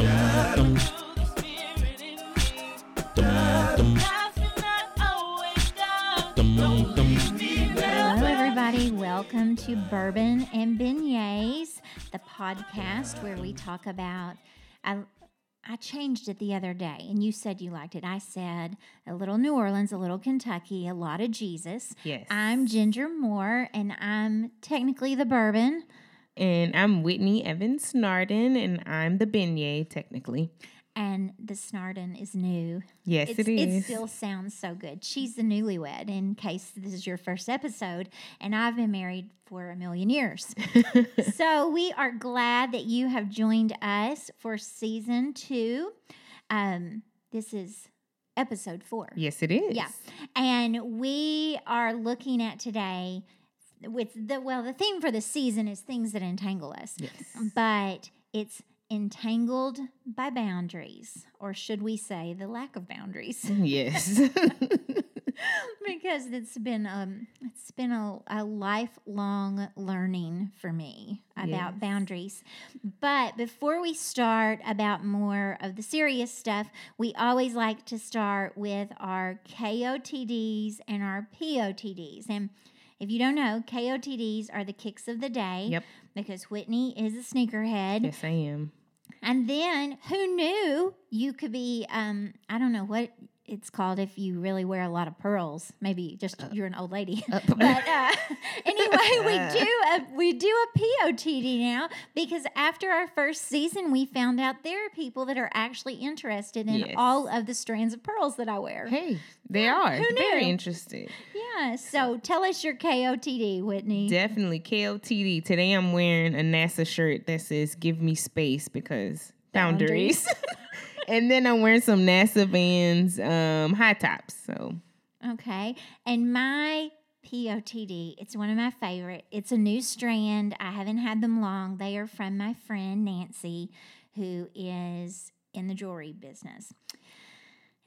Hello, everybody. Welcome to Bourbon and Beignets, the podcast where we talk about. I, I changed it the other day, and you said you liked it. I said a little New Orleans, a little Kentucky, a lot of Jesus. Yes. I'm Ginger Moore, and I'm technically the bourbon. And I'm Whitney Evans Snarden, and I'm the beignet, technically. And the Snarden is new. Yes, It's, it is. It still sounds so good. She's the newlywed, in case this is your first episode, and I've been married for a million years. so we are glad that you have joined us for season two. Um, this is episode four. yes, it is. Yeah. And we are looking at today with the well, the theme for the season is things that entangle us. Yes. But it's entangled by boundaries, or should we say the lack of boundaries? Yes. because it's been um it's been a, a lifelong learning for me about Yes. boundaries but before we start about more of the serious stuff we always like to start with our KOTDs and our POTDs and if you don't know KOTDs are the kicks of the day Yep. because Whitney is a sneakerhead yes, I am. and then who knew you could be um I don't know what it's called if you really wear a lot of pearls. Maybe just you're an old lady. but uh, anyway, we do a we do a POTD now because after our first season we found out there are people that are actually interested in Yes. all of the strands of pearls that I wear. Hey, they are who very knew? interested. Yeah, so tell us your KOTD, Whitney. Definitely KOTD. Today I'm wearing a NASA shirt that says "Give me space" because boundaries. and then I'm wearing some NASA Vans um, high tops. So Okay. And my POTD, it's one of my favorite. It's a new strand. I haven't had them long. They are from my friend Nancy, who is in the jewelry business.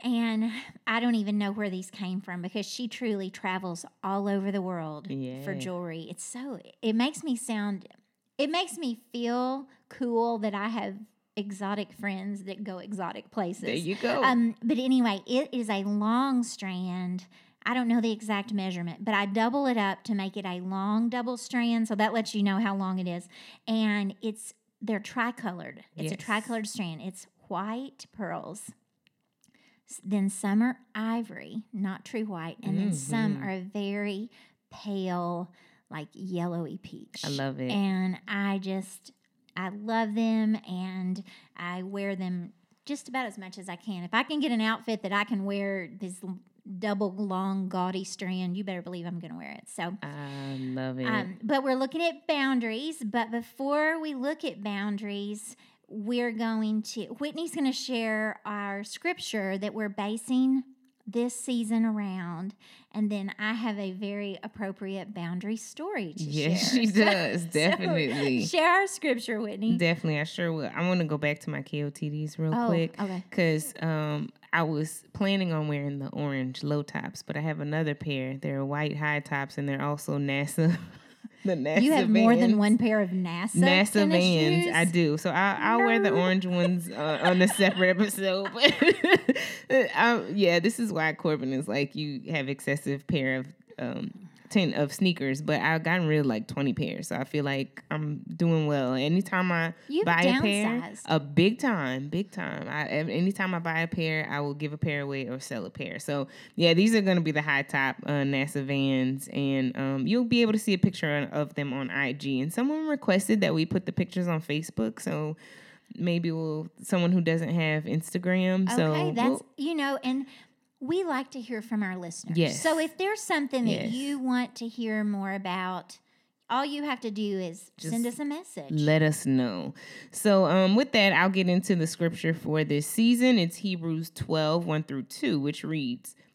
And I don't even know where these came from because she truly travels all over the world for jewelry. It's so, it makes me sound, it makes me feel cool that I have exotic friends that go exotic places. there you go. Um, but anyway, it is a long strand. I don't know the exact measurement, but I double it up to make it a long double strand. So that lets you know how long it is. And it's they're tricolored. It's a Yes. tricolored strand. It's white pearls. Then some are ivory, not true white, and then some Mhm. are very pale, like yellowy peach. I love it. And I just, I love them and I wear them just about as much as I can. If I can get an outfit that I can wear this double long gaudy strand, you better believe I'm going to wear it. So, I love it. um, but we're looking at boundaries. But before we look at boundaries, we're going to, Whitney's going to share our scripture that we're basing this season around. And then I have a very appropriate boundary story to Yes, share. Yes, she does, so definitely. share our scripture, Whitney. Definitely, I sure will. I want to go back to my KOTDs real Oh, quick okay. because um, I was planning on wearing the orange low tops, but I have another pair. They're white high tops, and they're also NASA. the NASA You have more than one pair of NASA NASA Vans. shoes? I do. So I, I'll wear the orange ones uh, on a separate episode. I, yeah, this is why Corbin is like you have excessive pair of um, ten of sneakers, but I've gotten rid of like twenty pairs. So I feel like I'm doing well. Anytime I You've buy a pair, a big time, big time. I anytime I buy a pair, I will give a pair away or sell a pair. So yeah, these are going to be the high top uh, NASA Vans, and um, you'll be able to see a picture of them on IG. And someone requested that we put the pictures on Facebook, so maybe we'll someone who doesn't have Instagram. so okay, that's we'll- you know, and we like to hear from our listeners. Yes. So if there's something that you want to hear more about, all you have to do is send us a message. let us know. So, um, with that, I'll get into the scripture for this season. It's Hebrews 12, 1 through 2, which reads,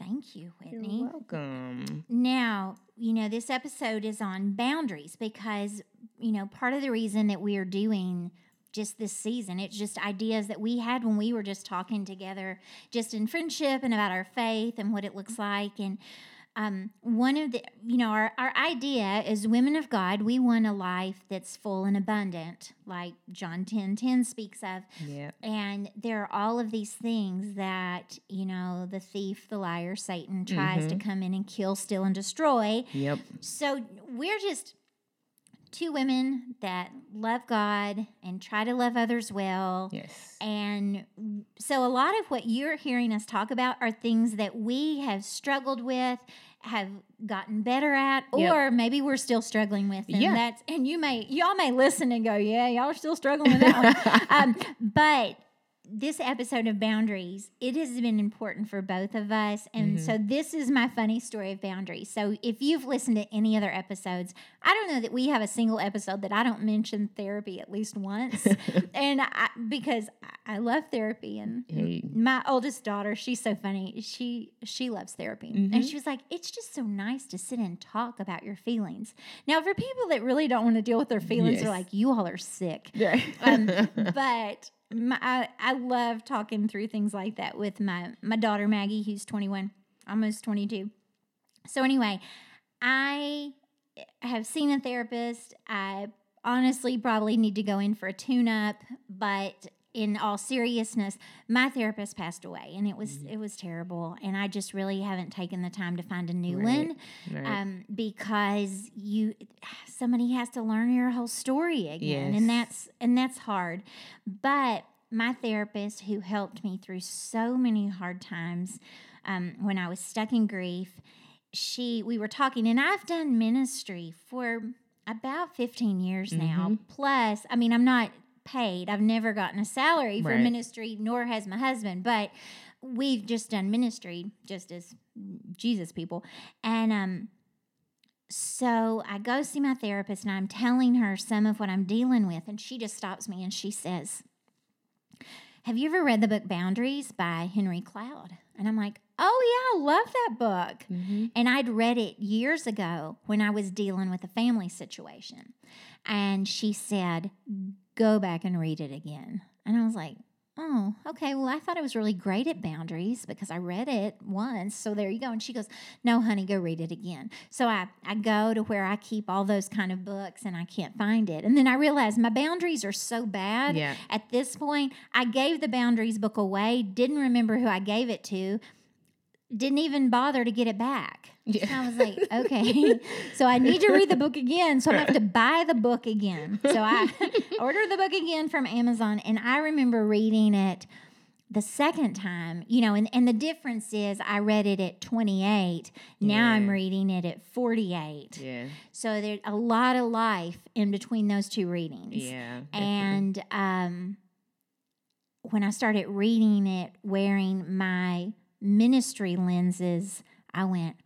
Thank you, Whitney. You're welcome. Now, you know, this episode is on boundaries because, you know, part of the reason that we are doing just this season, it's just ideas that we had when we were just talking together, just in friendship and about our faith and what it looks like. And um, one of the, you know, our, our idea is women of God, we want a life that's full and abundant, like John 10 10 speaks of. Yeah. And there are all of these things that, you know, the thief, the liar, Satan tries to come in and kill, steal, and destroy. Yep. So we're just two women that love God and try to love others well. Yes. And so a lot of what you're hearing us talk about are things that we have struggled with, have gotten better at, Yep. or maybe we're still struggling with. And Yeah. that's and you may y'all may listen and go, Yeah, y'all are still struggling with that one. um, but this episode of boundaries it has been important for both of us and Mm-hmm. so this is my funny story of boundaries so if you've listened to any other episodes i don't know that we have a single episode that i don't mention therapy at least once and I, because I- love therapy and Hey. my oldest daughter she's so funny she she loves therapy Mm-hmm. and she was like it's just so nice to sit and talk about your feelings now for people that really don't want to deal with their feelings Yes. they're like you all are sick Yeah. um, but my, I, I love talking through things like that with my my daughter Maggie, who's 21, almost 22. So anyway, I have seen a therapist. I honestly probably need to go in for a tune-up, but in all seriousness, my therapist passed away, and it was it was terrible, and I just really haven't taken the time to find a new Right. one Right. um, because you somebody has to learn your whole story again, Yes. and that's and that's hard. But my therapist, who helped me through so many hard times um, when I was stuck in grief, she we were talking, and I've done ministry for about fifteen years now. Mm-hmm. Plus, I mean, I'm not paid. I've never gotten a salary for Right. ministry, nor has my husband, but we've just done ministry just as Jesus people. And um so I go see my therapist and I'm telling her some of what I'm dealing with and she just stops me and she says, "Have you ever read the book Boundaries by Henry Cloud?" And I'm like, "Oh yeah, I love that book." Mm-hmm. And I'd read it years ago when I was dealing with a family situation. And she said, go back and read it again. And I was like, oh, okay. Well, I thought I was really great at boundaries because I read it once. So there you go. And she goes, no, honey, go read it again. So I, I go to where I keep all those kind of books and I can't find it. And then I realized my boundaries are so bad. Yeah. At this point, I gave the boundaries book away, didn't remember who I gave it to, didn't even bother to get it back. Yeah. So I was like, okay. so I need to read the book again. So I have to buy the book again. So I ordered the book again from Amazon. And I remember reading it the second time, you know, and, and the difference is I read it at 28. Now I'm reading it at 48. Yeah. So there's a lot of life in between those two readings. Yeah. definitely. And um, when I started reading it wearing my ministry lenses, I went,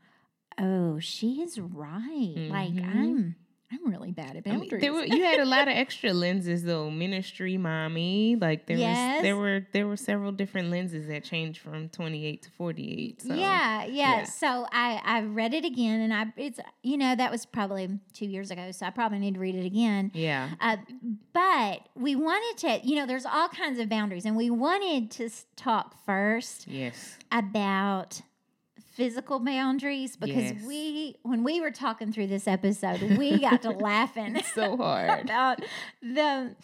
"Oh, she is right. Like Mhm. I'm, I'm really bad at I mean, there were, you had a lot of extra lenses though. Ministry, mommy, like there Yes. was there were there were several different lenses that changed from twenty eight to forty eight. So yeah, yeah, yeah. So I I read it again, and I it's you know that was probably two years ago, so I probably need to read it again. yeah, Uh, but we wanted to, you know, there's all kinds of boundaries, and we wanted to talk first yes, about physical boundaries because Yes. we when we were talking through this episode we got to laughing so hard. about the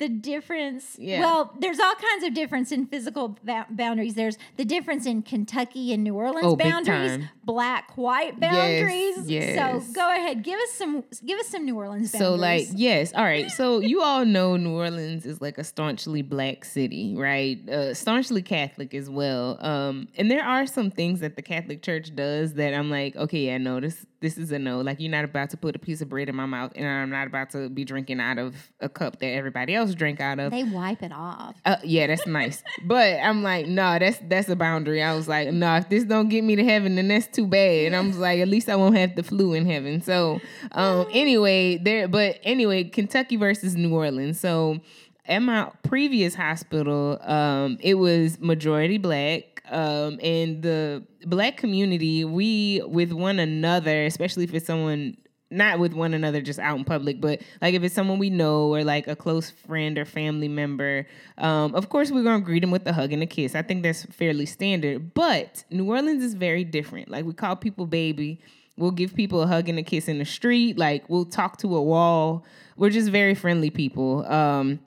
the difference Yeah. well there's all kinds of difference in physical ba- boundaries there's the difference in kentucky and new orleans Oh, boundaries black white boundaries yes. yes. so go ahead give us some give us some new orleans So like yes, all right. So you all know New Orleans is like a staunchly black city, right? Uh, staunchly Catholic as well. Um, and there are some things that the Catholic Church does that I'm like, okay, yeah, no, this this is a no. Like you're not about to put a piece of bread in my mouth, and I'm not about to be drinking out of a cup that everybody else drink out of. they wipe it off Uh, yeah, that's nice. but I'm like, no, that's that's a boundary. I was like, no, if this don't get me to heaven, then that's too bad. And I was like, at least I won't have the flu in heaven. So, um, anyway, there. But anyway, Kentucky versus New Orleans. So, at my previous hospital, um, it was majority black. Um, and the black community, we with one another, especially if it's someone not with one another just out in public, but like if it's someone we know or like a close friend or family member, um, of course we're gonna greet them with a hug and a kiss. I think that's fairly standard. But New Orleans is very different. Like we call people baby. We'll give people a hug and a kiss in the street. Like we'll talk to a wall. We're just very friendly people. Um,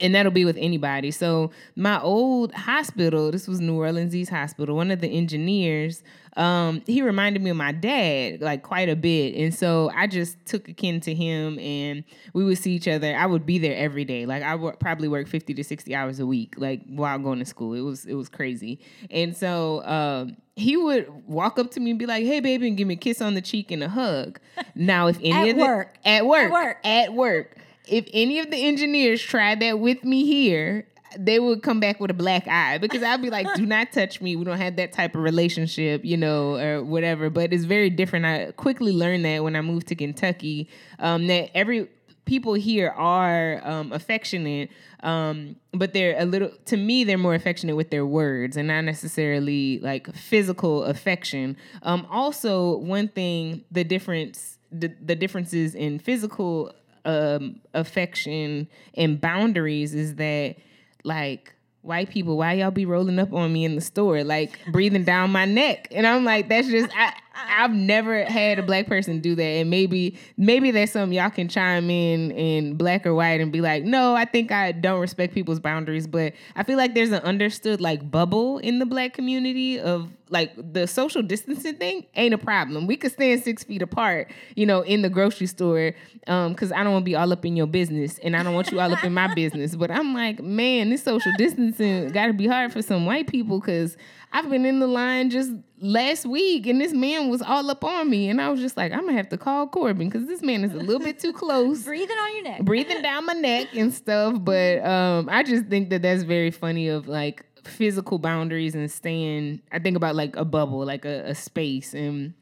and that'll be with anybody. So my old hospital, this was New Orleans East Hospital, one of the engineers, um, he reminded me of my dad like quite a bit. And so I just took a kin to him and we would see each other. I would be there every day. Like I would probably work 50 to 60 hours a week, like while going to school. It was it was crazy. And so um, he would walk up to me and be like, "Hey, baby," and give me a kiss on the cheek and a hug. Now, if any At of the, work. at work, At work. at work, if any of the engineers tried that with me here, they would come back with a black eye because I'd be like, "Do not touch me. We don't have that type of relationship, you know, or whatever." But it's very different. I quickly learned that when I moved to Kentucky, um, that every people here are um, affectionate, um, but they're a little. To me, they're more affectionate with their words and not necessarily like physical affection. Um, also, one thing, the difference, the, the differences in physical um, affection and boundaries is that like white people why y'all be rolling up on me in the store like breathing down my neck? And i'm like that's just I, i've never had a black person do that. And maybe maybe there's some y'all can chime in in black or white and be like no i think i don't respect people's boundaries. But i feel like there's an understood like bubble in the black community of like the social distancing thing ain't a problem. We could stand six feet apart, you know, in the grocery store, um, because I don't want to be all up in your business, and I don't want you all up in my business. But I'm like, man, this social distancing got to be hard for some white people, because I've been in the line just last week, and this man was all up on me, and I was just like, I'm gonna have to call Corbin because this man is a little bit too close Breathing on your neck. breathing down my neck and stuff. But um, I just think that that's very funny of like physical boundaries and staying. I think about like a bubble, like a, a space, and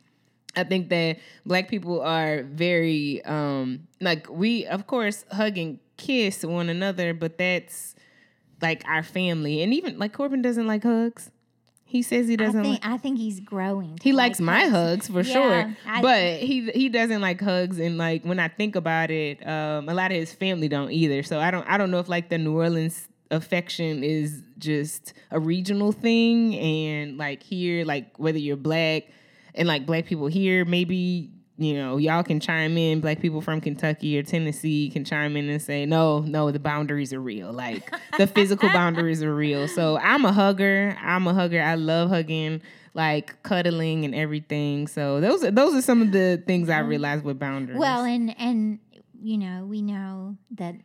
I think that black people are very um, like we, of course, hug and kiss one another, but that's like our family, and even like Corbin doesn't like hugs. He says he doesn't. like, think I think he's growing. he like likes my hugs for Yeah, sure, I- but he he doesn't like hugs. And like when I think about it, um, a lot of his family don't either. So I don't I don't know if like the New Orleans affection is just a regional thing, and like here, like whether you're black and like black people here, maybe you know y'all can chime in. Black people from Kentucky or Tennessee can chime in and say, no, no, the boundaries are real. Like the physical boundaries are real. So I'm a hugger. I'm a hugger. I love hugging like cuddling and everything. So those are those are some of the things I realized with boundaries. Well, and and you know we know that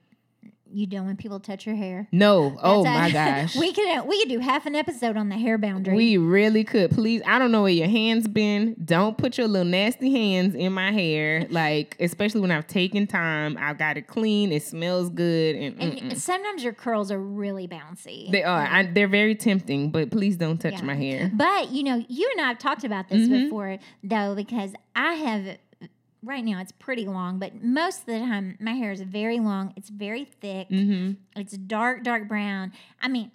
you don't want people to touch your hair. no, oh a- my gosh, we could we could do half an episode on the hair boundary. we really could. Please, I don't know where your hands been. Don't put your little nasty hands in my hair. Like especially when I've taken time, I've got it clean. It smells good, and, and sometimes your curls are really bouncy. they are. I, they're very tempting, but please don't touch Yeah. my hair. But you know, you and I have talked about this Mhm. before, though, because I have right now it's pretty long, but most of the time my hair is very long. It's very thick. hmm It's dark, dark brown. I mean,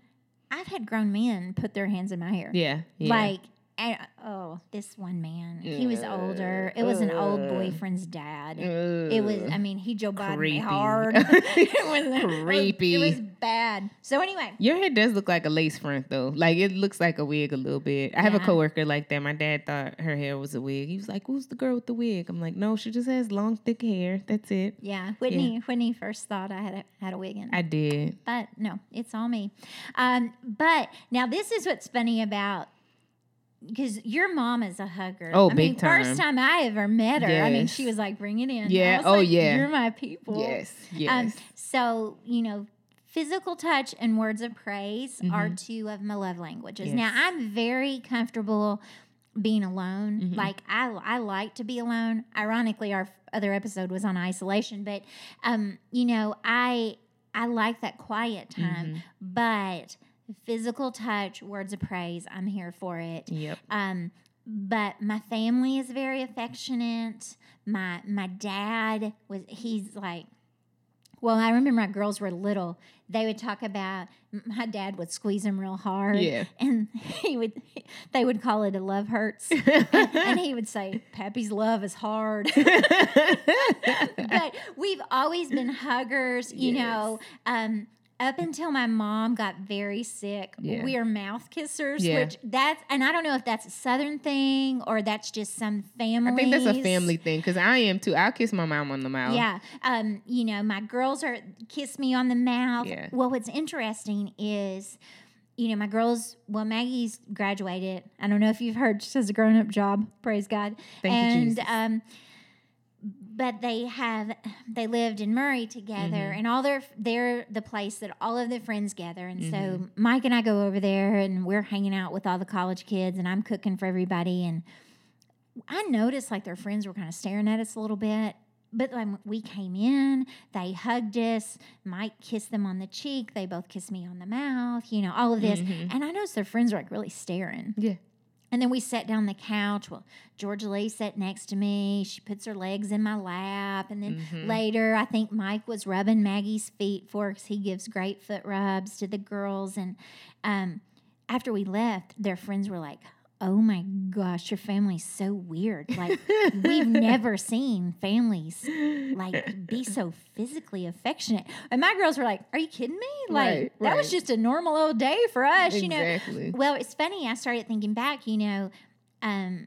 I've had grown men put their hands in my hair. Yeah, yeah. Like, and, oh, this one man, he was older. It was an old Uh. boyfriend's dad. It was, I mean, he Joe Biden Creepy. hard. it was Creepy. It was bad. So anyway, Your hair does look like a lace front though. Like it looks like a wig a little bit. I have a Yeah. coworker like that. My dad thought her hair was a wig. He was like, "Who's the girl with the wig?" I'm like, "No, she just has long, thick hair. That's it." yeah, Whitney, Whitney first thought I had a, had a wig in. I did. but no, it's all me. Um, but now this is what's funny about because your mom is a hugger. Oh, I big mean, First time. time I ever met her, I mean, she was like, "Bring it in." Yeah, oh, like, yeah. You're my people. Yes. Um, Yes. so you know, physical touch and words of praise are Mhm. two of my love languages. Now I'm very comfortable being alone. Mhm. Like I, I like to be alone. Ironically, our other episode was on isolation, but um, you know, I I like that quiet time. Mhm. But physical touch, words of praise, I'm here for it. Yep. Um, but my family is very affectionate. My my dad was he's like Well, I remember my girls were little. They would talk about my dad would squeeze them real hard, Yeah. and he would they would call it a love hurts, and, and he would say, "Pappy's love is hard." but we've always been huggers, you Yes. know. Um, up until my mom got very sick, Yeah. we are mouth kissers, Yeah. which that's and I don't know if that's a southern thing or that's just some family. I think that's a family thing because I am too. I'll kiss my mom on the mouth. Yeah. Um, you know, my girls are kiss me on the mouth. Yeah. Well, what's interesting is, you know, my girls, well, Maggie's graduated. I don't know if you've heard, she has a grown up job, praise God. Thank you, and Jesus. um but they have they lived in Murray together Mm-hmm. and all their they're the place that all of their friends gather and Mm-hmm. so Mike and I go over there and we're hanging out with all the college kids and I'm cooking for everybody and I noticed like their friends were kind of staring at us a little bit. But when we came in, they hugged us. Mike kissed them on the cheek. They both kissed me on the mouth, you know, all of this. And I noticed their friends were like really staring. Yeah. And then we sat down on the couch. Well, Georgia Lee sat next to me. She puts her legs in my lap. And then later, I think Mike was rubbing Maggie's feet for because he gives great foot rubs to the girls. And um, after we left, their friends were like, Oh my gosh, your family's so weird. Like, we've never seen families like be so physically affectionate. And my girls were like, Are you kidding me? Like, Right, that was just a normal old day for us, you know. Well, it's funny. I started thinking back. You know, um,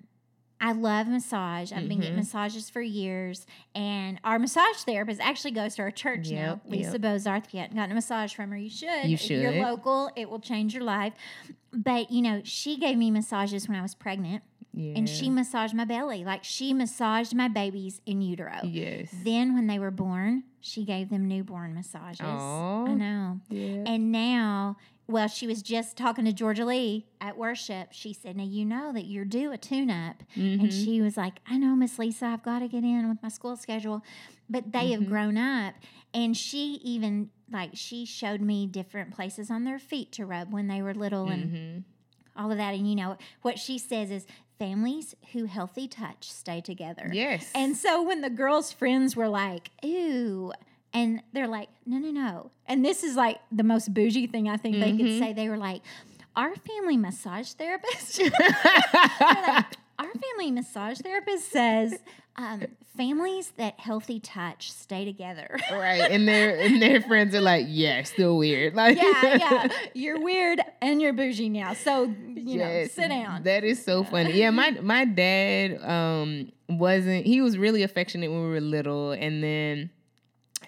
I love massage. I've been getting Mhm. massages for years, and our massage therapist actually goes to our church now. Yep, Lisa yep. Bozarth. If you haven't gotten a massage from her, you should. You If you're local, it will change your life. But you know, she gave me massages when I was pregnant, Yeah. and she massaged my belly. Like she massaged my babies in utero. Yes. Then, when they were born, she gave them newborn massages. Aw. I know. Yeah. And now, well, she was just talking to Georgia Lee at worship. She said, Now you know that you're due a tune up. And Mhm. she was like, I know, Miss Lisa, I've got to get in with my school schedule. But they have Mhm. grown up. And she even, like, she showed me different places on their feet to rub when they were little and Mhm. all of that. And, you know, what she says is families who healthy touch stay together. Yes. And so when the girls' friends were like, ooh, and they're like, no, no, no. And this is like the most bougie thing I think they could Mhm. say. They were like, our family massage therapist. Like, our family massage therapist says um, families that healthy touch stay together. right. And their and their friends are like, yeah, still weird. Like yeah, yeah. You're weird and you're bougie now. So, you know, sit down. That is so funny. Yeah, my my dad um wasn't he was really affectionate when we were little and then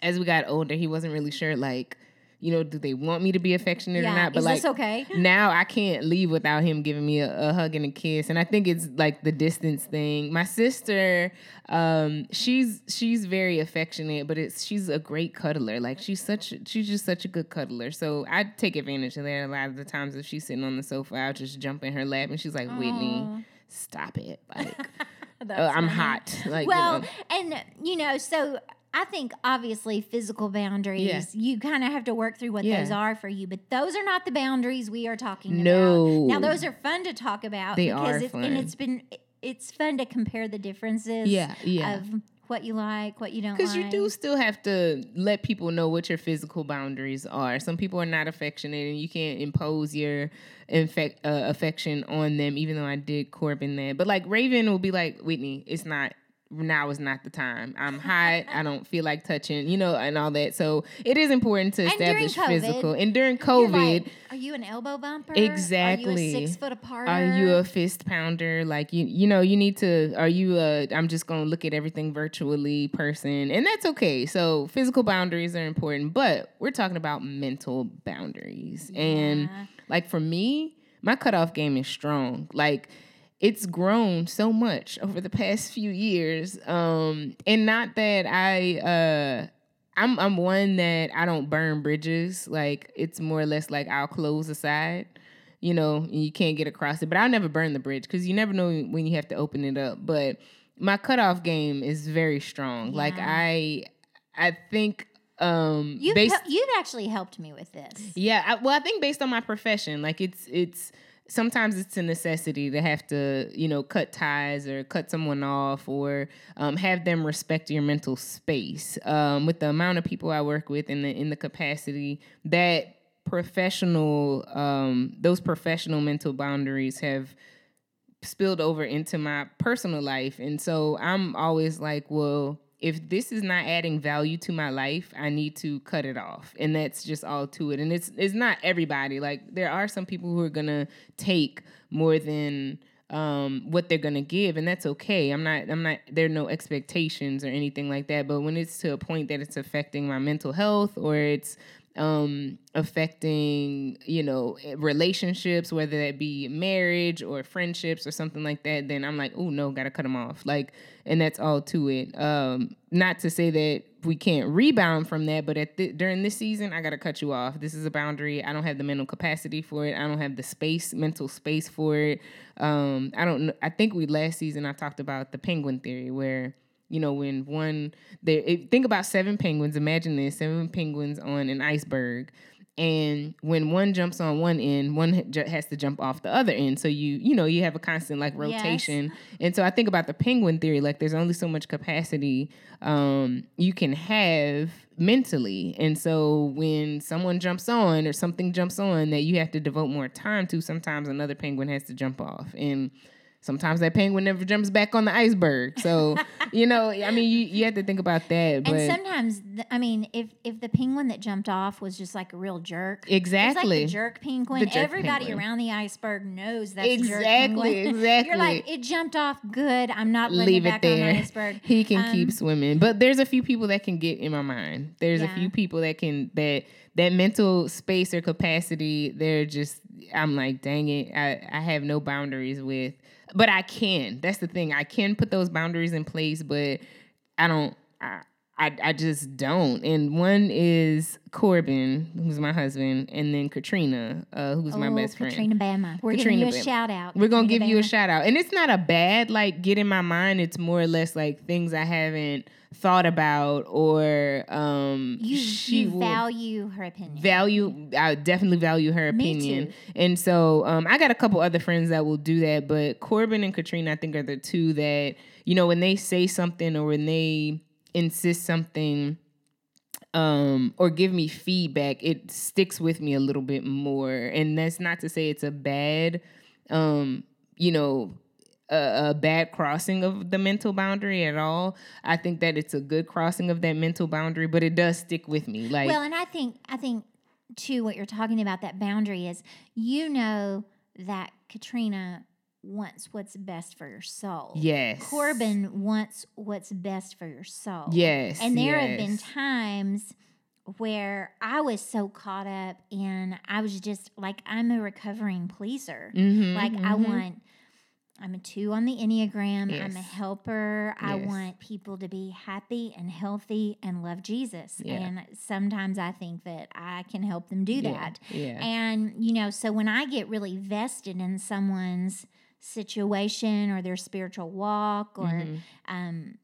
as we got older, he wasn't really sure like, you know, do they want me to be affectionate yeah. or not? But like okay? now I can't leave without him giving me a, a hug and a kiss. And I think it's like the distance thing. My sister, um, she's she's very affectionate, but it's she's a great cuddler. Like she's such she's just such a good cuddler. So I take advantage of that a lot of the times if she's sitting on the sofa, I'll just jump in her lap and she's like, Whitney, stop it. Like uh, I'm hot. Like you well, know. and you know, so I think obviously physical boundaries, Yeah. you kind of have to work through what Yeah. those are for you, but those are not the boundaries we are talking No. about. Now, those are fun to talk about They because are it's, fun. and it's been it's fun to compare the differences Yeah, yeah. of what you like, what you don't like. Because like. you do still have to let people know what your physical boundaries are. Some people are not affectionate, and you can't impose your infect, uh, affection on them. Even though I did Corbin that, but like Raven will be like, Whitney, it's not now. Is not the time. I'm hot. I don't feel like touching. You know, and all that. So it is important to establish COVID, physical. And during COVID, like, are you an elbow bumper? Exactly. Are you a six foot apart? Are you a fist pounder? Like you, you know, you need to. Are you a? I'm just gonna look at everything virtually person, and that's okay. So physical boundaries are important, but we're talking about mental boundaries, and like for me, my cutoff game is strong. Like it's grown so much over the past few years, um, and not that I. uh I'm I'm one that I don't burn bridges. Like it's more or less like I'll close aside you know, and you can't get across it. But I'll never burn the bridge because you never know when you have to open it up. But my cutoff game is very strong. Like I, I think um You've, based, hel- you've actually helped me with this. yeah. I, well, I think based on my profession, like it's it's sometimes it's a necessity to have to you know cut ties or cut someone off or um, have them respect your mental space. Um, with the amount of people i work with in the in the capacity that professional um, those professional mental boundaries have spilled over into my personal life. And so i'm always like well if this is not adding value to my life, I need to cut it off. And that's just all to it. And it's it's not everybody. Like there are some people who are gonna take more than um, what they're gonna give, and that's okay. I'm not I'm not there are no expectations or anything like that. But when it's to a point that it's affecting my mental health or it's um, affecting, you know, relationships, whether that be marriage or friendships or something like that, then I'm like, oh no, gotta cut them off. Like, and that's all to it. Um, not to say that we can't rebound from that, but at th- during this season, I gotta cut you off. This is a boundary. I don't have the mental capacity for it. I don't have the space, mental space for it. Um, I don't. I think we last season I talked about the penguin theory where you know, when one they think about seven penguins. Imagine this: seven penguins on an iceberg, and when one jumps on one end, one has to jump off the other end. So you you know you have a constant like rotation. Yes. And so I think about the penguin theory. Like there's only so much capacity um, you can have mentally. And so when someone jumps on or something jumps on that you have to devote more time to, sometimes another penguin has to jump off and sometimes that penguin never jumps back on the iceberg. So, you know, I mean, you, you have to think about that. But and sometimes, I mean, if if the penguin that jumped off was just like a real jerk, exactly, like jerk penguin. Jerk Everybody penguin. around the iceberg knows that's exactly, exactly. You're like, it jumped off. Good. I'm not leave it, it there. The iceberg. He can um, keep swimming. But there's a few people that can get in my mind. There's yeah. a few people that can that that mental space or capacity. They're just. I'm like, dang it. I I have no boundaries with but I can. That's the thing. I can put those boundaries in place, but I don't. I, I just don't. And one is Corbin, who's my husband, and then Katrina, uh, who's oh, my best friend. Katrina Bama. We're Katrina giving you a Bama. shout out. We're gonna give Bama. you a shout out. And it's not a bad like get in my mind. It's more or less like things I haven't thought about or um you, you value her opinion value i definitely value her opinion and so um i got a couple other friends that will do that but corbin and katrina i think are the two that you know when they say something or when they insist something um or give me feedback it sticks with me a little bit more and that's not to say it's a bad um you know a, a, bad crossing of the mental boundary at all. I think that it's a good crossing of that mental boundary, but it does stick with me. Like well, and I think I think too what you're talking about that boundary is you know that Katrina wants what's best for your soul. Yes. Corbin wants what's best for your soul. Yes. And there yes. have been times where I was so caught up and I was just like I'm a recovering pleaser. Mm-hmm, like mm-hmm. I want I'm a two on the Enneagram. Yes. I'm a helper. Yes. I want people to be happy and healthy and love Jesus. Yeah. And sometimes I think that I can help them do yeah. that. Yeah. And, you know, so when I get really vested in someone's situation or their spiritual walk or, mm-hmm. um,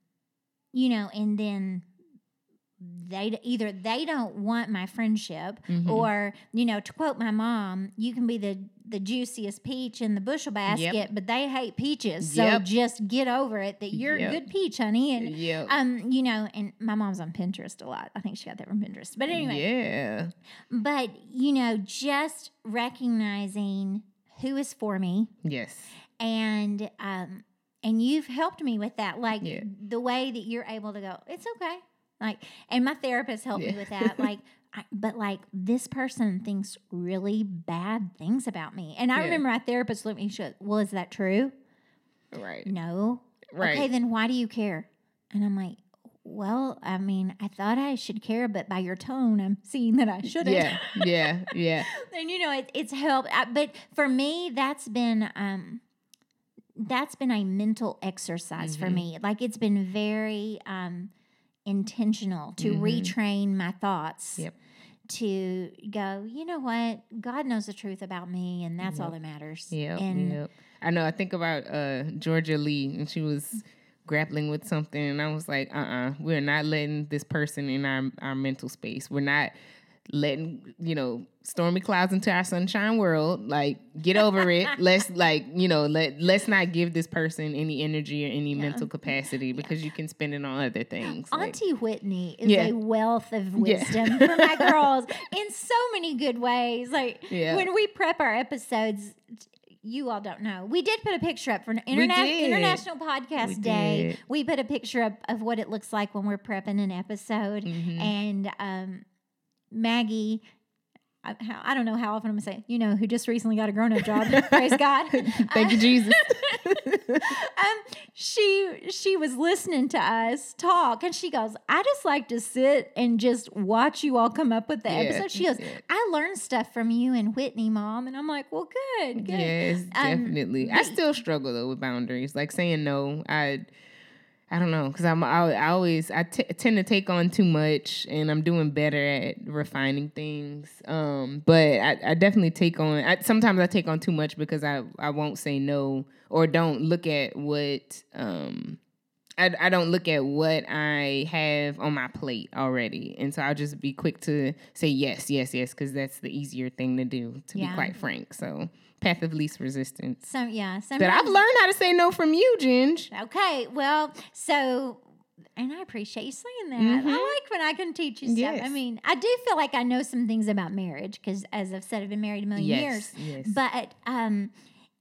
you know, and then they either they don't want my friendship mm-hmm. or you know to quote my mom you can be the the juiciest peach in the bushel basket yep. but they hate peaches so yep. just get over it that you're yep. a good peach honey and yep. um you know and my mom's on pinterest a lot i think she got that from pinterest but anyway yeah but you know just recognizing who is for me yes and um and you've helped me with that like yeah. the way that you're able to go it's okay like, and my therapist helped yeah. me with that. Like, I, but like this person thinks really bad things about me. And I yeah. remember my therapist looked at me and said, Well, is that true? Right. No. Right. Okay, then why do you care? And I'm like, well, I mean, I thought I should care, but by your tone, I'm seeing that I shouldn't. Yeah, yeah, yeah. and you know, it, it's helped. I, but for me, that's been um, that's been a mental exercise mm-hmm. for me. Like it's been very um, intentional to mm-hmm. retrain my thoughts. Yep. To go, you know what? God knows the truth about me, and that's yep. all that matters. Yeah, and yep. I know. I think about uh, Georgia Lee, and she was grappling with something, and I was like, uh, uh-uh, uh, we are not letting this person in our our mental space. We're not letting you know stormy clouds into our sunshine world like get over it let's like you know let let's not give this person any energy or any Yeah. mental capacity because you can spend it on other things like- Auntie Whitney is Yeah. a wealth of Yeah. wisdom for my girls in so many good ways. Like Yeah. when we prep our episodes, you all don't know. We did put a picture up for Interna- International Podcast We Day. did. We put a picture up of what it looks like when we're prepping an episode. Mhm. And um, Maggie, I, don't know how often I'm gonna say, you know, who just recently got a grown up job. Praise God. thank you jesus um, she she was listening to us talk, and she goes, "I just like to sit and just watch you all come up with the Yeah, episode." She goes, yeah. "I learned stuff from you and Whitney, mom," and I'm like, "Well, good, good." Yes, Um, definitely. I still struggle though with boundaries, like saying no. I, I don't know, because I'm I, I always I t- tend to take on too much, and I'm doing better at refining things. Um, but I, I definitely take on. I, sometimes I take on too much because I I won't say no or don't look at what um. I, I don't look at what I have on my plate already. And so I'll just be quick to say yes, yes, yes, because that's the easier thing to do, to Yeah. be quite frank. So, path of least resistance. So yeah, But I've learned how to say no from you, Ginge. Okay, well, so and I appreciate you saying that. Mhm. I like when I can teach you stuff. I mean, I do feel like I know some things about marriage because, as I've said, I've been married a million years. yes. But um,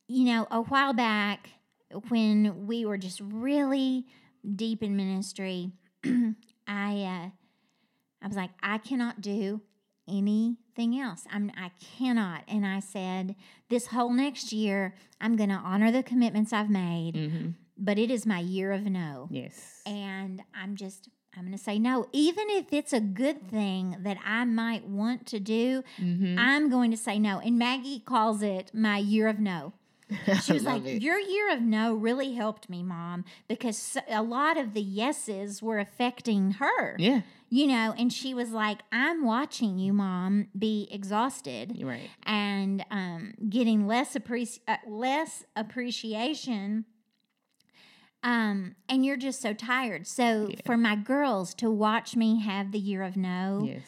you know, a while back when we were just really deep in ministry, I uh, I was like, I cannot do anything else. I'm I cannot. And I said, this whole next year, I'm going to honor the commitments I've made, hmm but it is my year of no. Yes. And I'm just I'm going to say no, even if it's a good thing that I might want to do. hmm I'm going to say no. And Maggie calls it my year of no. She was like, Your year of no really helped me, mom, because a lot of the yeses were affecting her, yeah, you know. And she was like, I'm watching you, mom, be exhausted right. and um, getting less, appreci- uh, less appreciation. Um, and you're just so tired. So Yeah. for my girls to watch me have the year of no, Yes.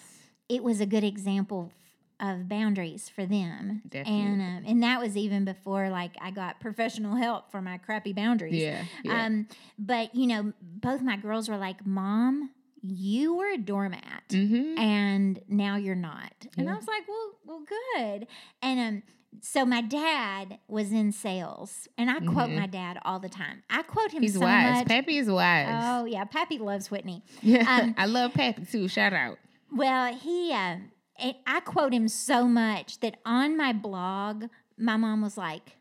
it was a good example of boundaries for them. Definitely. And um, and that was even before like I got professional help for my crappy boundaries. Yeah. yeah. Um, but you know, both my girls were like, "Mom, you were a doormat, hmm and now you're not." And I was like, "Well, well, good." And um, so my dad was in sales, and I quote Mhm. my dad all the time. I quote him He's so wise. much. Pappy is wise. Oh yeah, Pappy loves Whitney. yeah. um, I love Pappy too. Shout out. Well, he, uh, I quote him so much that on my blog, my mom was like,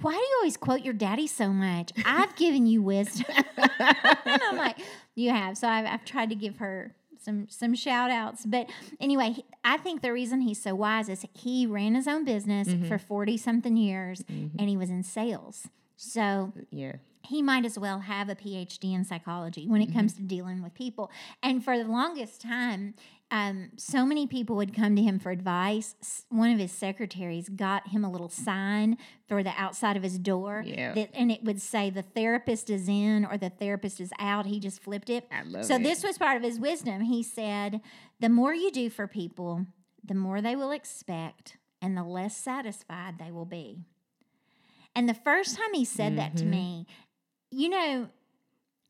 "Why do you always quote your daddy so much? I've given you wisdom." and I'm like, "You have." So I've, I've tried to give her some some shout outs. But anyway, he- I think the reason he's so wise is he ran his own business Mhm. for forty something years, Mhm. and he was in sales. So Yeah. he might as well have a PhD in psychology when it comes to dealing with people. And for the longest time, um, so many people would come to him for advice. One of his secretaries got him a little sign for the outside of his door, Yeah. that, and it would say the therapist is in or the therapist is out. He just flipped it. I love So it. this was part of his wisdom. He said, "The more you do for people, the more they will expect, and the less satisfied they will be." And the first time he said that to Mhm. me, you know,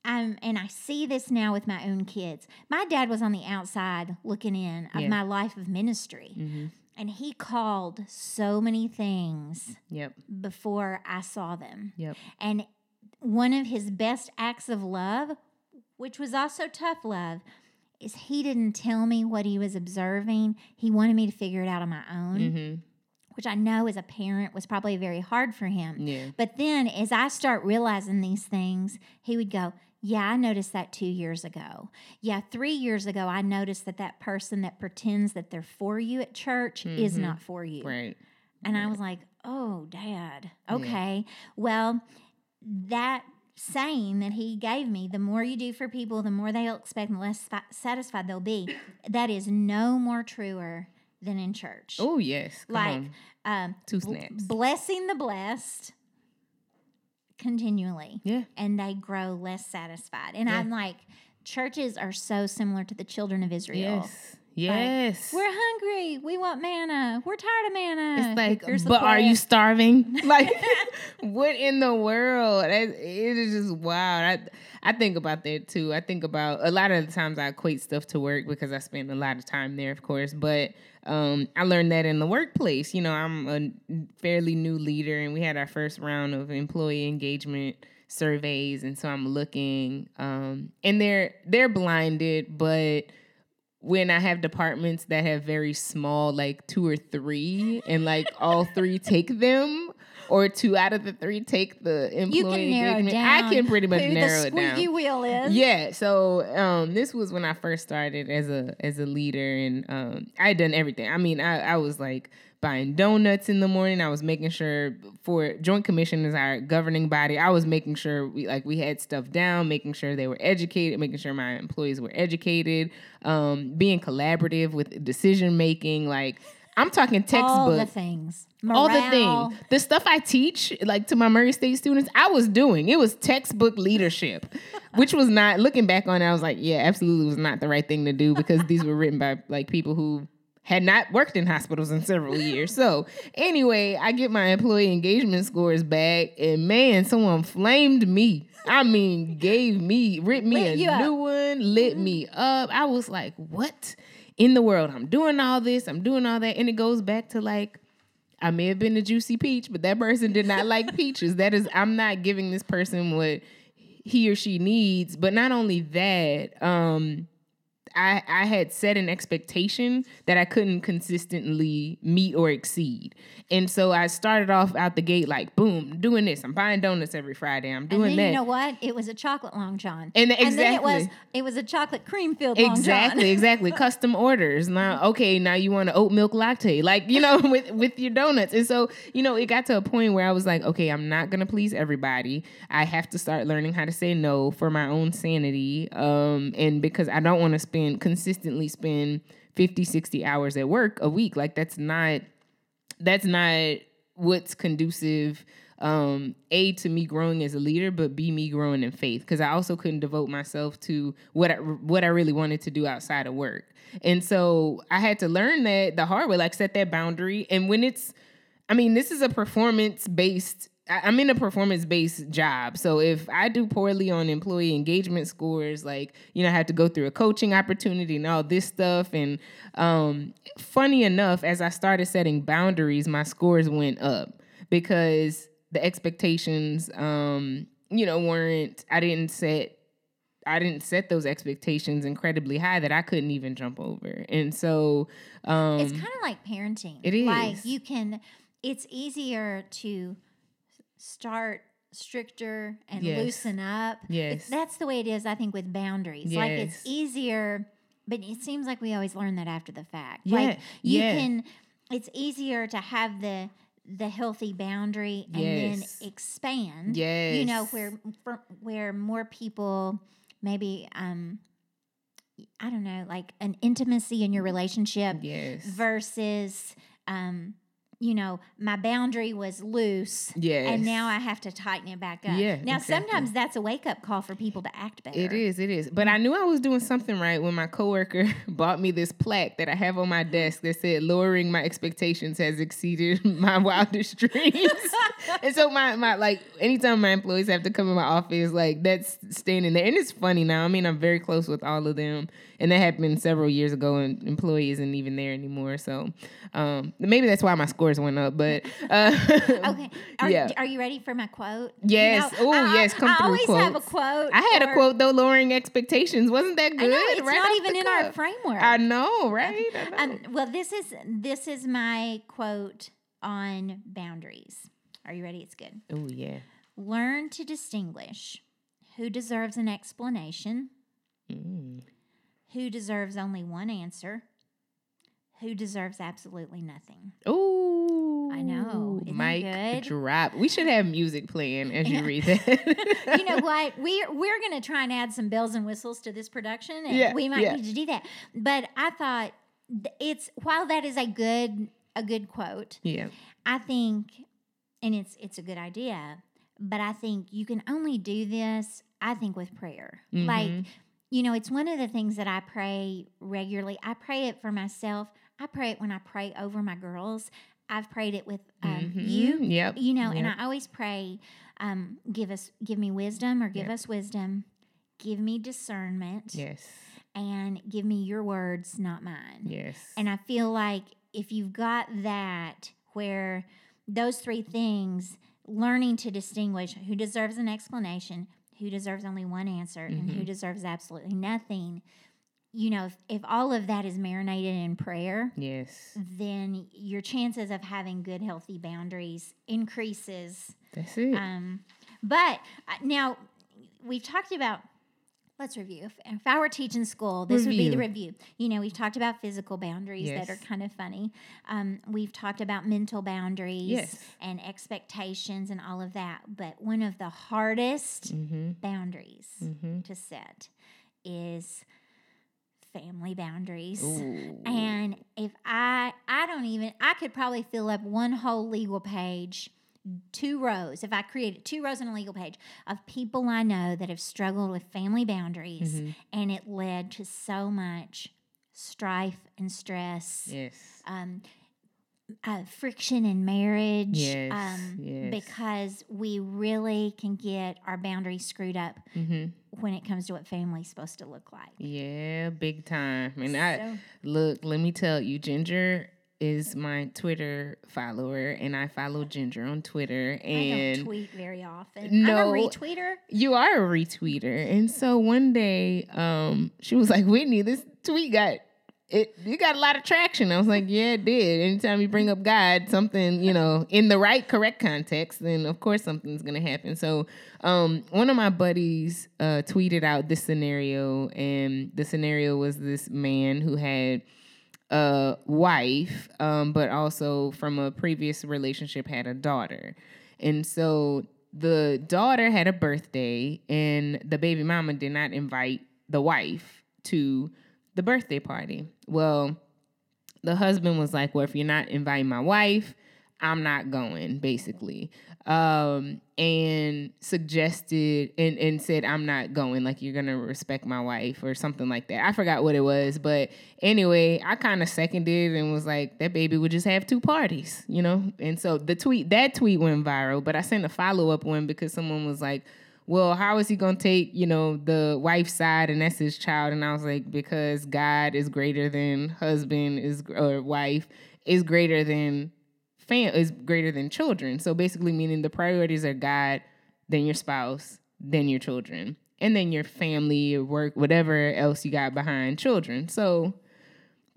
um, and I see this now with my own kids. My dad was on the outside looking in of Yeah. my life of ministry, hmm and he called so many things Yep. before I saw them. Yep. And one of his best acts of love, which was also tough love, is he didn't tell me what he was observing. He wanted me to figure it out on my own, hmm which I know as a parent was probably very hard for him. Yeah. But then as I start realizing these things, he would go, Yeah, I noticed that two years ago. Yeah, three years ago, I noticed that that person that pretends that they're for you at church is Mhm. not for you. Right. And I was like, oh, dad. Yeah. Okay. Well, that saying that he gave me, the more you do for people, the more they'll expect, and the less satisfied they'll be, that is no more truer than in church. Oh yes. Come like, um, two bl- snaps. blessing the blessed continually, Yeah. and they grow less satisfied. And Yeah. I'm like, churches are so similar to the children of Israel. Yes. Yes. We're hungry. We want manna. We're tired of manna. it's like, Here's but are you starving? like, what in the world? It, it is just wild. I I think about that too. I think about a lot of the times I equate stuff to work because I spend a lot of time there, of course. But um, I learned that in the workplace. You know, I'm a fairly new leader, and we had our first round of employee engagement surveys, and so I'm looking, um, and they're they're blinded, but when I have departments that have very small, like two or three, and like all three take them, or two out of the three take the employee You can narrow engagement, down. I can pretty much who narrow the it down. squeaky wheel is. Yeah, so um, this was when I first started as a as a leader, and um, I had done everything. I mean, I, I was like buying donuts in the morning. I was making sure for Joint Commission is our governing body. I was making sure we like we had stuff down, making sure they were educated, making sure my employees were educated, um, being collaborative with decision making. Like I'm talking textbook All the things. all the things. The stuff I teach, like to my Murray State students, I was doing. It was textbook leadership, which was not. Looking back on it, I was like, yeah, absolutely was not the right thing to do because these were written by like people who had not worked in hospitals in several years. So anyway, I get my employee engagement scores back, and man, someone flamed me. I mean, gave me, ripped me a up. new one, lit me up. I was like, what in the world? I'm doing all this, I'm doing all that, and it goes back to like. I may have been a juicy peach, but that person did not like peaches. That is, I'm not giving this person what he or she needs. But not only that, um, I I had set an expectation that I couldn't consistently meet or exceed, and so I started off out the gate like, boom, doing this. I'm buying donuts every Friday. I'm And doing then that. you know what? It was a chocolate long john. And then it was it was a chocolate cream filled long Exactly, john. exactly. Custom orders. Now, okay, now you want an oat milk latte, like you know, with with your donuts. And so, you know, it got to a point where I was like, okay, I'm not gonna please everybody. I have to start learning how to say no for my own sanity, um, and because I don't want to spend consistently spend 50, 60 hours at work a week. Like that's not that's not what's conducive um a to me growing as a leader but b me growing in faith. Because i also couldn't devote myself to what I, what i really wanted to do outside of work. And so i had to learn that the hard way like set that boundary. And when it's i mean this is a performance based i'm in a performance based job so if i do poorly on employee engagement scores like you know i have to go through a coaching opportunity and all this stuff and um funny enough as i started setting boundaries my scores went up because the expectations um you know weren't i didn't set i didn't set those expectations incredibly high that i couldn't even jump over and so um It's kind of like parenting. It is. Like you can it's easier to start stricter and Yes. loosen up. Yes. It's, that's the way it is I think with boundaries. Like it's easier but it seems like we always learn that after the fact. Yeah, Like you yeah. can it's easier to have the the healthy boundary and Yes. then expand. yes You know where where more people maybe um I don't know, like an intimacy in your relationship yes versus um you know my boundary was loose yes and now i have to tighten it back up Yeah, now exactly. sometimes that's a wake-up call for people to act better It is, it is. But I knew I was doing something right when my coworker bought me this plaque that I have on my desk that said lowering my expectations has exceeded my wildest dreams. and so my my like anytime my employees have to come in my office, like that's standing there. And it's funny now. I mean, I'm very close with all of them. And that happened several years ago and employee isn't even there anymore. So um maybe that's why my went up. But uh okay are, Yeah. are you ready for my quote Yes. You know, Ooh, I- yes, come I, through, always have a quote I had a quote though, lowering expectations. Wasn't that good? i know it's Right not even in our framework I know, right? I know. Um, well, this is this is my quote on boundaries. Are you ready? It's good. oh yeah. Learn to distinguish who deserves an explanation, Mm. who deserves only one answer, who deserves absolutely nothing. Ooh. I know. Isn't Mic drop. We should have music playing as you read that. you know what? We're we're gonna try and add some bells and whistles to this production, and Yeah, we might yeah. need to do that. But I thought it's while that is a good a good quote, Yeah. I think, and it's it's a good idea, but I think you can only do this. I think with prayer, like Mhm. you know, it's one of the things that I pray regularly. I pray it for myself. I pray it when I pray over my girls. I've prayed it with um, Mhm. you. Yep. You know, and I always pray, um, give us, give me wisdom, or give Yep. us wisdom, give me discernment, Yes. and give me your words, not mine. Yes. And I feel like if you've got that, where those three things, learning to distinguish who deserves an explanation, who deserves only one answer, and who Mhm. deserves absolutely nothing, you know, if, if all of that is marinated in prayer, yes. then your chances of having good, healthy boundaries increases. That's it. Um, but uh, now we've talked about. Let's review. If, if I were teaching school, this would be the review. You know, we've talked about physical boundaries that are kind of funny. Um, we've talked about mental boundaries Yes. and expectations and all of that. But one of the hardest mm-hmm. boundaries Mm-hmm. to set is family boundaries. Ooh. And if I I don't even I could probably fill up one whole legal page, two rows, if I created two rows in a legal page of people I know that have struggled with family boundaries Mhm. and it led to so much strife and stress, Yes. um, uh, friction in marriage. Yes, Um, yes. Because we really can get our boundaries screwed up Mm-hmm. when it comes to what family's supposed to look like. Yeah, big time. And I look, let me tell you, Ginger is my Twitter follower, and I follow Ginger on Twitter. I And don't tweet very often. I'm No. a retweeter. you are a retweeter. And so one day, um, she was like, Whitney, this tweet got it you got a lot of traction. I was like, Yeah, it did. Anytime you bring up God, something, you know, in the right correct context, then of course something's gonna happen. So um one of my buddies uh tweeted out this scenario, and the scenario was this man who had a wife, um, but also from a previous relationship had a daughter. And so the daughter had a birthday, and the baby mama did not invite the wife to the birthday party. Well, the husband was like, Well, if you're not inviting my wife, I'm not going, basically. Um, and suggested and, and said, I'm not going, like you're gonna respect my wife or something like that. I forgot what it was, but anyway, I kind of seconded and was like, that baby would just have two parties, you know? And so the tweet that tweet went viral, but I sent a follow-up one because someone was like, well, how is he going to take, you know, the wife's side and that's his child? And I was like, because God is greater than husband is or wife is greater than fam is greater than children. So basically meaning the priorities are God, then your spouse, then your children, and then your family, work, whatever else you got behind children. So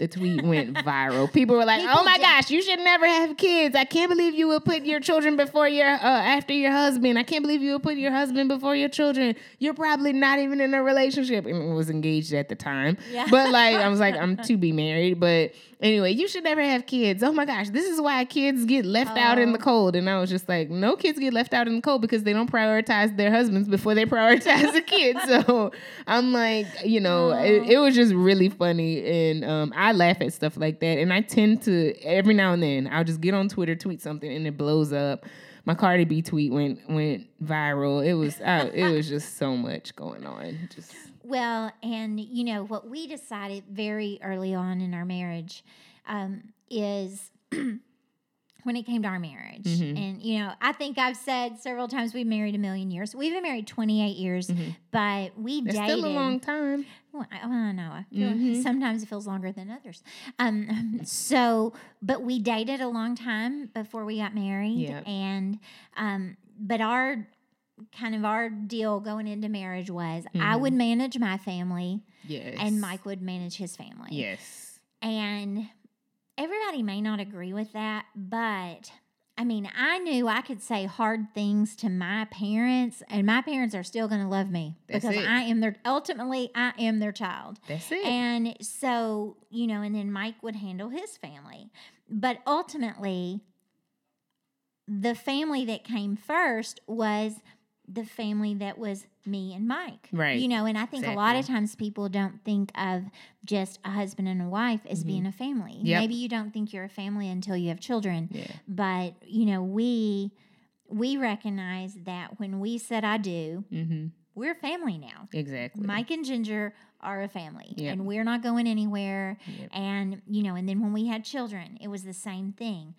the tweet went viral. People were like, People "Oh my gosh, you should never have kids. I can't believe you would put your children before your uh, after your husband. I can't believe you would put your husband before your children. You're probably not even in a relationship." And was engaged at the time. Yeah. But like, I was like, I'm to be married. But anyway, you should never have kids. Oh my gosh, this is why kids get left out in the Oh. cold. And I was just like, no kids get left out in the cold because they don't prioritize their husbands before they prioritize the kids. So I'm like, you know, it, it was just really funny. And um, I laugh at stuff like that. And I tend to, every now and then, I'll just get on Twitter, tweet something, and it blows up. My Cardi B tweet went went viral. It was uh, it was just so much going on. Just Well, and you know what we decided very early on in our marriage um, is when it came to our marriage, Mhm. and you know, I think I've said several times we've married a million years. We've been married twenty eight years, Mhm. but we it's dated. still a long time. Well, I, I. I feel Mhm. sometimes it feels longer than others. Um, so, but we dated a long time before we got married, Yep. and um, but our kind of our deal going into marriage was I Mhm. would manage my family Yes. and Mike would manage his family. Yes. And everybody may not agree with that, but I mean, I knew I could say hard things to my parents, and my parents are still going to love me That's because it. I am their ultimately I am their child. That's it. And so, you know, and then Mike would handle his family. But ultimately, the family that came first was the family that was me and Mike. Right. You know, and I think a lot of times people don't think of just a husband and a wife as Mhm. being a family. Yep. Maybe you don't think you're a family until you have children. yeah. But, you know, we we recognize that when we said I do, Mm-hmm. we're family now. Exactly. Mike and Ginger are a family Yep. and we're not going anywhere. Yep. And, you know, and then when we had children, it was the same thing.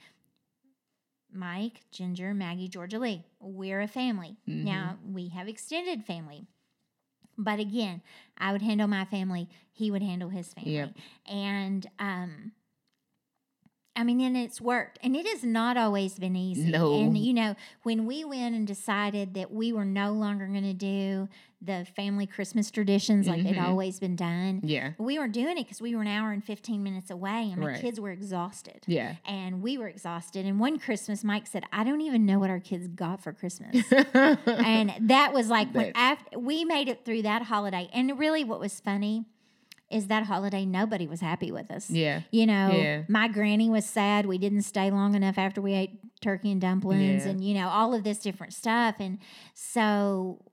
Mike, Ginger, Maggie, Georgia Lee, we're a family. Mhm. Now we have extended family. But again, I would handle my family, he would handle his family. Yep. And um I mean, and it's worked. And it has not always been easy. No. And, you know, when we went and decided that we were no longer going to do the family Christmas traditions like they'd Mhm. always been done, yeah. we weren't doing it because we were an hour and 15 minutes away and my Right. kids were exhausted. Yeah. And we were exhausted. And one Christmas, Mike said, I don't even know what our kids got for Christmas. and that was like when after we made it through that holiday. And really, what was funny is that holiday, nobody was happy with us. yeah. You know, Yeah. my granny was sad. We didn't stay long enough after we ate turkey and dumplings Yeah. and, you know, all of this different stuff. And so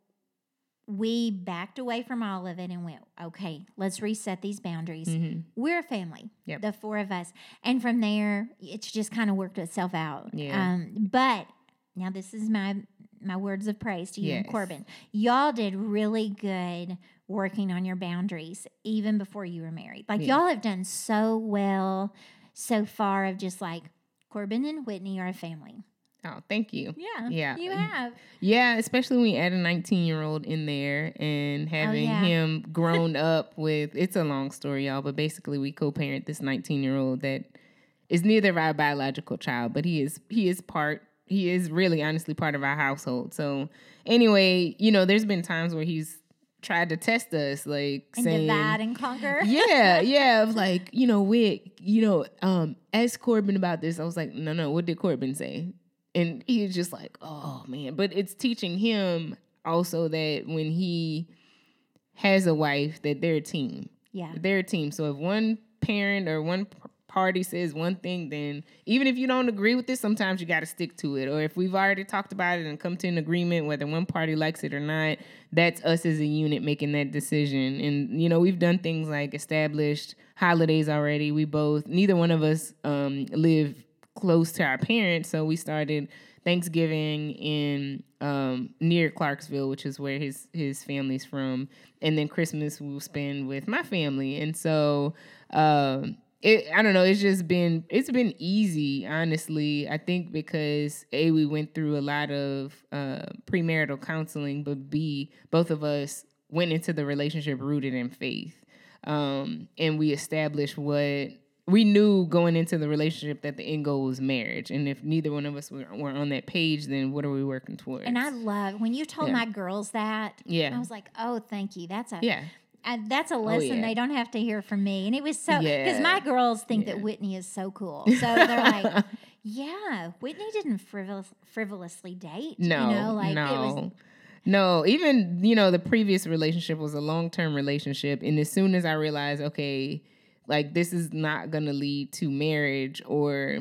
we backed away from all of it and went, okay, let's reset these boundaries. Mhm. We're a family, Yep. the four of us. And from there, it's just kind of worked itself out. Yeah. Um, but now this is my my words of praise to you and Corbin. Y'all did really good working on your boundaries even before you were married. Like Yeah. y'all have done so well so far of just like Corbin and Whitney are a family. Oh, thank you. Yeah. Yeah. You have. Yeah, especially when you add a 19 year old in there and oh, having Oh, yeah. him grown up with it's a long story, y'all, but basically we co parent this 19 year old that is neither our biological child, but he is he is part he is really honestly part of our household. So anyway, you know, there's been times where he's tried to test us, like And saying divide and conquer. yeah, yeah. Of like, you know, we, you know, um, ask Corbin about this. I was like, no, no, what did Corbin say? And he's just like, oh man. But it's teaching him also that when he has a wife, that they're a team. Yeah. They're a team. So if one parent or one party says one thing, then even if you don't agree with it, sometimes you got to stick to it. Or if we've already talked about it and come to an agreement, whether one party likes it or not, that's us as a unit making that decision. And you know, we've done things like established holidays already. We both, neither one of us, um, live close to our parents, so we started Thanksgiving in um, near Clarksville, which is where his his family's from, and then Christmas we'll spend with my family. And so, um, it I don't know. It's just been it's been easy, honestly. I think because a we went through a lot of uh, premarital counseling, but b both of us went into the relationship rooted in faith, um, and we established what we knew going into the relationship that the end goal was marriage. And if neither one of us were, were on that page, then what are we working towards? And I love when you told Yeah. my girls that. Yeah. I was like, oh, thank you. That's a yeah. Uh, that's a lesson yeah. they don't have to hear from me. And it was so because Yeah. my girls think Yeah. that Whitney is so cool. So they're like, yeah, Whitney didn't frivol- frivolously date. No, you know, like no. it was. No, even you know the previous relationship was a long term relationship, and as soon as I realized, okay, like this is not gonna lead to marriage, or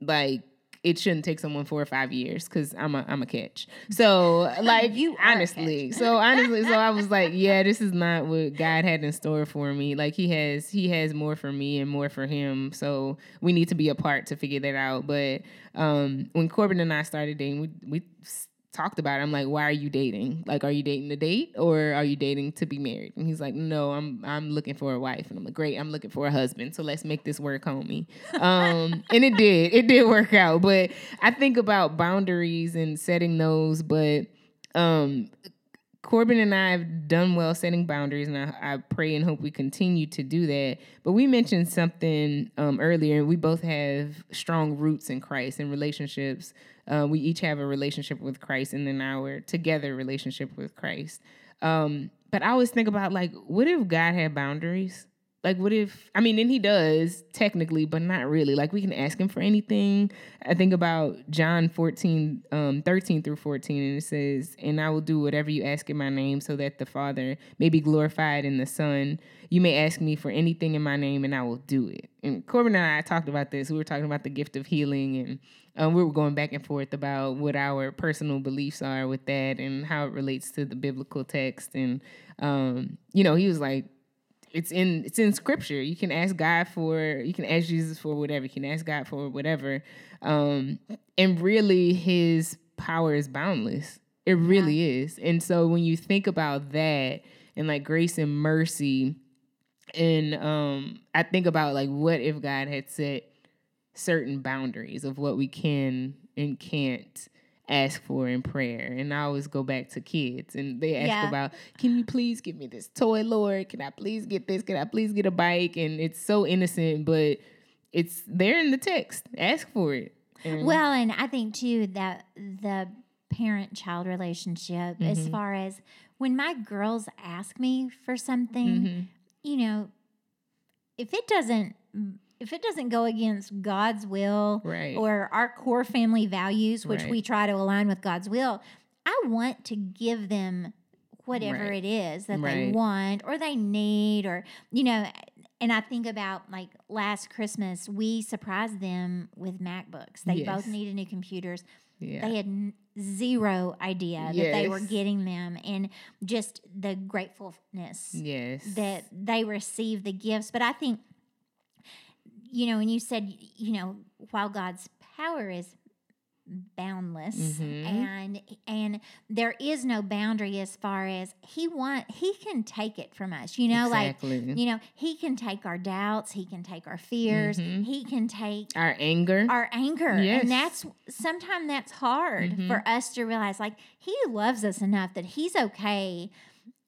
like it shouldn't take someone four or five years because I'm a I'm a catch. So like You honestly, so honestly, so I was like, yeah, this is not what God had in store for me. Like he has he has more for me and more for him. So we need to be apart to figure that out. But um, when Corbin and I started dating, we we talked about it. I'm like, why are you dating? Like, are you dating to date or are you dating to be married? And he's like, no, I'm I'm looking for a wife. And I'm like, great, I'm looking for a husband. So let's make this work, homie. Um, and it did. It did work out. But I think about boundaries and setting those, but um Corbin and I have done well setting boundaries, and I, I pray and hope we continue to do that. But we mentioned something um, earlier, and we both have strong roots in Christ and relationships. Uh, we each have a relationship with Christ, and then our together relationship with Christ. Um, but I always think about like, what if God had boundaries? Like, what if, I mean, and he does technically, but not really. Like, we can ask him for anything. I think about John 14, um, 13 through 14, and it says, And I will do whatever you ask in my name so that the Father may be glorified in the Son. You may ask me for anything in my name, and I will do it. And Corbin and I talked about this. We were talking about the gift of healing, and um, we were going back and forth about what our personal beliefs are with that and how it relates to the biblical text. And, um, you know, he was like, it's in it's in scripture. You can ask God for you can ask Jesus for whatever. You can ask God for whatever. Um and really his power is boundless. It really is. And so when you think about that and like grace and mercy, and um, I think about like what if God had set certain boundaries of what we can and can't ask for in prayer. And I always go back to kids and they ask Yeah. about, can you please give me this toy, Lord? Can I please get this? Can I please get a bike? And it's so innocent, but it's there in the text. Ask for it. And- Well, and I think too that the parent child relationship, Mm-hmm. as far as when my girls ask me for something, Mhm. you know, if it doesn't if it doesn't go against God's will Right. or our core family values, which Right. we try to align with God's will, I want to give them whatever Right. it is that they want or they need or you know and I think about like last Christmas we surprised them with MacBooks. They both needed new computers. yeah. They had zero idea that they were getting them and just the gratefulness yes. that they received the gifts. But I think, you know, and you said, you know, while God's power is boundless Mhm. and and there is no boundary as far as he want he can take it from us you know exactly. like you know he can take our doubts he can take our fears Mhm. he can take Our anger. our anger Yes. and that's sometimes that's hard Mhm. for us to realize like he loves us enough that he's okay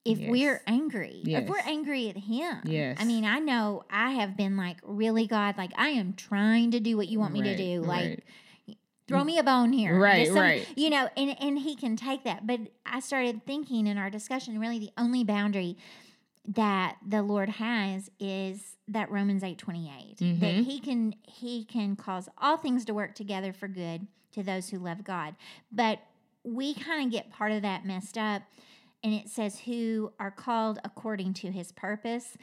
if we're Yes. angry if we're angry at him Yes. i mean i know i have been like really god like i am trying to do what you want me to do like right. throw me a bone here Right, some- right. you know and and he can take that but i started thinking in our discussion really the only boundary that the lord has is that romans 8 28 that Mhm. he can he can cause all things to work together for good to those who love god but we kind of get part of that messed up and it says who are called according to his purpose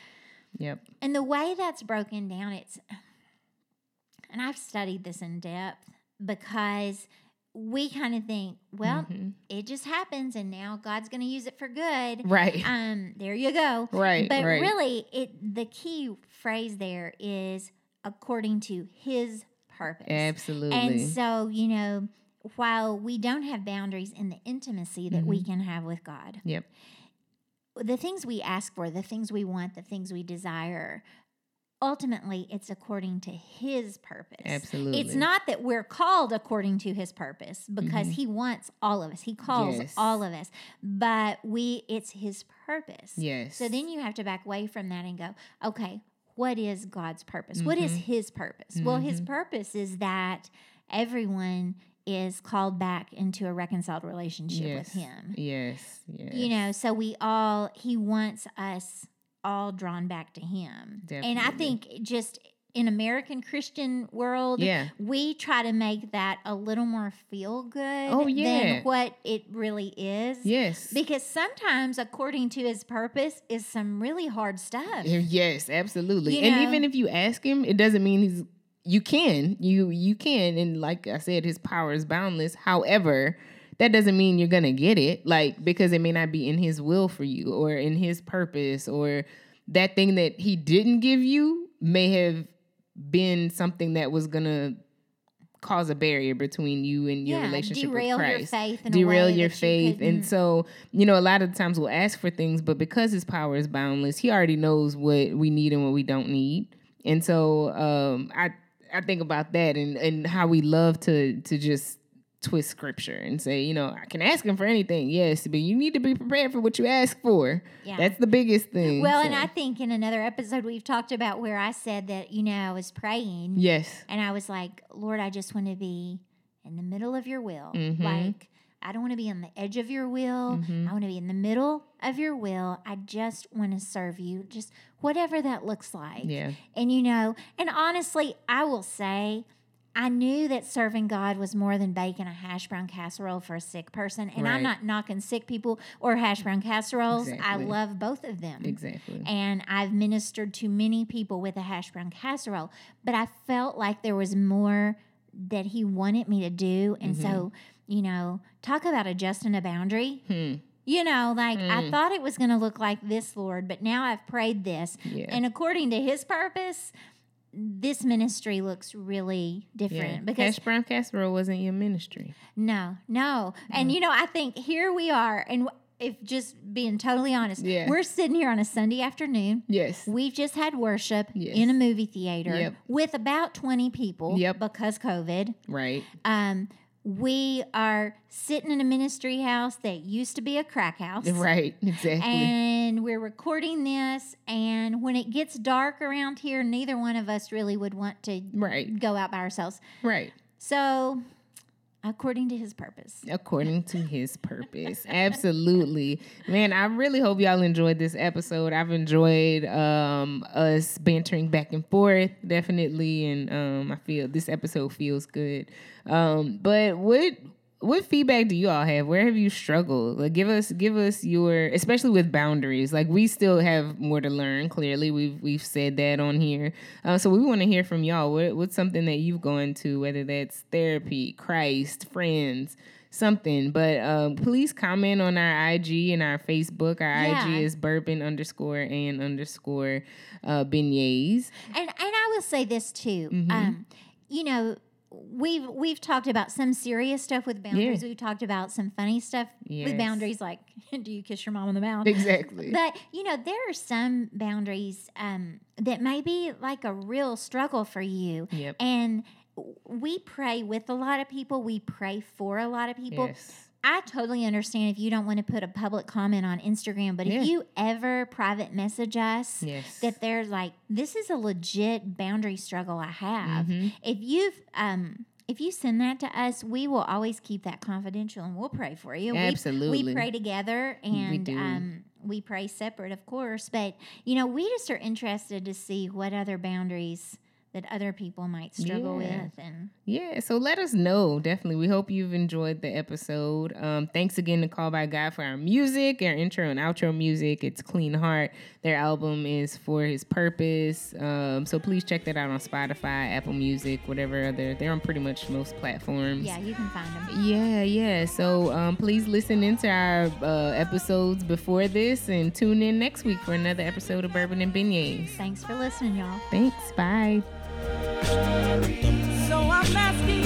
Yep. and the way that's broken down, it's, and I've studied this in depth because we kind of think, well, Mhm. it just happens and now God's going to use it for good. Right. Um, there you go. right. But right. really, it the key phrase there is according to His purpose. Absolutely. And so, you know, while we don't have boundaries in the intimacy that we Mhm. can have with God, Yep. the things we ask for, the things we want, the things we desire, ultimately it's according to his purpose. Absolutely. It's not that we're called according to his purpose because Mhm. he wants all of us. He calls Yes. all of us. But we it's his purpose. Yes. So then you have to back away from that and go, okay, what is God's purpose? What is Mhm. his purpose? Well, his Mhm. purpose is that everyone is called back into a reconciled relationship yes. with him Yes. Yes. you know so we all he wants us all drawn back to him Definitely. and i think just in american christian world Yeah. we try to make that a little more feel good Oh, yeah. than what it really is Yes. because sometimes according to his purpose is some really hard stuff Yes, absolutely. You and know? even if you ask him, it doesn't mean he's you can. You you can and like I said his power is boundless. However, that doesn't mean you're to get it like because it may not be in his will for you or in his purpose or that thing that he didn't give you may have been something that was to cause a barrier between you and your yeah relationship derail with your Christ faith in derail your that you faith. And so, you know, a lot of times we'll ask for things, but because his power is boundless, he already knows what we need and what we don't need. And so um I I think about that and, and how we love to to just twist scripture and say, you know, I can ask him for anything, yes, but you need to be prepared for what you ask for. yeah That's the biggest thing. well and i think in another episode we've talked about where i said that you know i was praying yes. And I was like, Lord, I just want to be in the middle of your will. Mhm. Like, I don't want to be on the edge of your will. Mhm. I want to be in the middle of your will. I just want to serve you, just whatever that looks like. Yeah. And you know, and honestly, I will say, I knew that serving God was more than baking a hash brown casserole for a sick person. And I'm not knocking sick people or hash brown casseroles. I love both of them. Exactly. And I've ministered to many people with a hash brown casserole, but I felt like there was more that he wanted me to do. And so, you know, talk about adjusting a boundary. Hmm. You know, like I Mm. thought it was going to look like this, Lord, but now I've prayed this. Yeah. And according to his purpose, this ministry looks really different Yeah. because Hash brown casserole wasn't your ministry. no, no. And Mm-hmm. you know, I think here we are, and if just being totally honest, Yeah. we're sitting here on a Sunday afternoon. Yes. We've just had worship Yes. in a movie theater Yep. with about 20 people Yep. because COVID. Right. Um, we are sitting in a ministry house that used to be a crack house. Right. Exactly. And we're recording this. And when it gets dark around here, neither one of us really would want to right. go out by ourselves. Right. So, according to his purpose. according to his purpose. Absolutely. Man, I really hope y'all enjoyed this episode. I've enjoyed um us bantering back and forth, definitely. And um I feel this episode feels good. Um, but what what feedback do you all have? Where have you struggled? Like give us give us your especially with boundaries. Like we still have more to learn, clearly. We've we've said that on here. Uh, so we want to hear from y'all. What what's something that you've gone to, whether that's therapy, Christ, friends, something. But um, please comment on our IG and our Facebook. Our Yeah. IG is bourbon underscore and underscore uh, beignets. And and I will say this too. Mm-hmm. Um, you know, we've we've talked about some serious stuff with boundaries. Yeah. We've talked about some funny stuff Yes. with boundaries, like do you kiss your mom on the mouth? Exactly. But you know, there are some boundaries um, that may be like a real struggle for you. Yep. And we pray with a lot of people. We pray for a lot of people. yes. I totally understand if you don't want to put a public comment on Instagram, but Yeah. if you ever private message us Yes. that there's like this is a legit boundary struggle I have. Mhm. If you've um if you send that to us, we will always keep that confidential and we'll pray for you. We- Absolutely. We, pray together and do. um we pray separate, of course, but you know, we just are interested to see what other boundaries that other people might struggle Yeah. with and Yeah, so let us know. Definitely. We hope you've enjoyed the episode. Um, thanks again to Call by God for our music, our intro and outro music. It's Clean Heart. Their album is For His Purpose. Um, so please check that out on Spotify, Apple Music, whatever other. They're on pretty much most platforms. yeah, you can find them. Yeah, yeah. So um, please listen into our uh, episodes before this and tune in next week for another episode of Bourbon and Beignets. Thanks for listening, y'all. Thanks. Bye. So I'm asking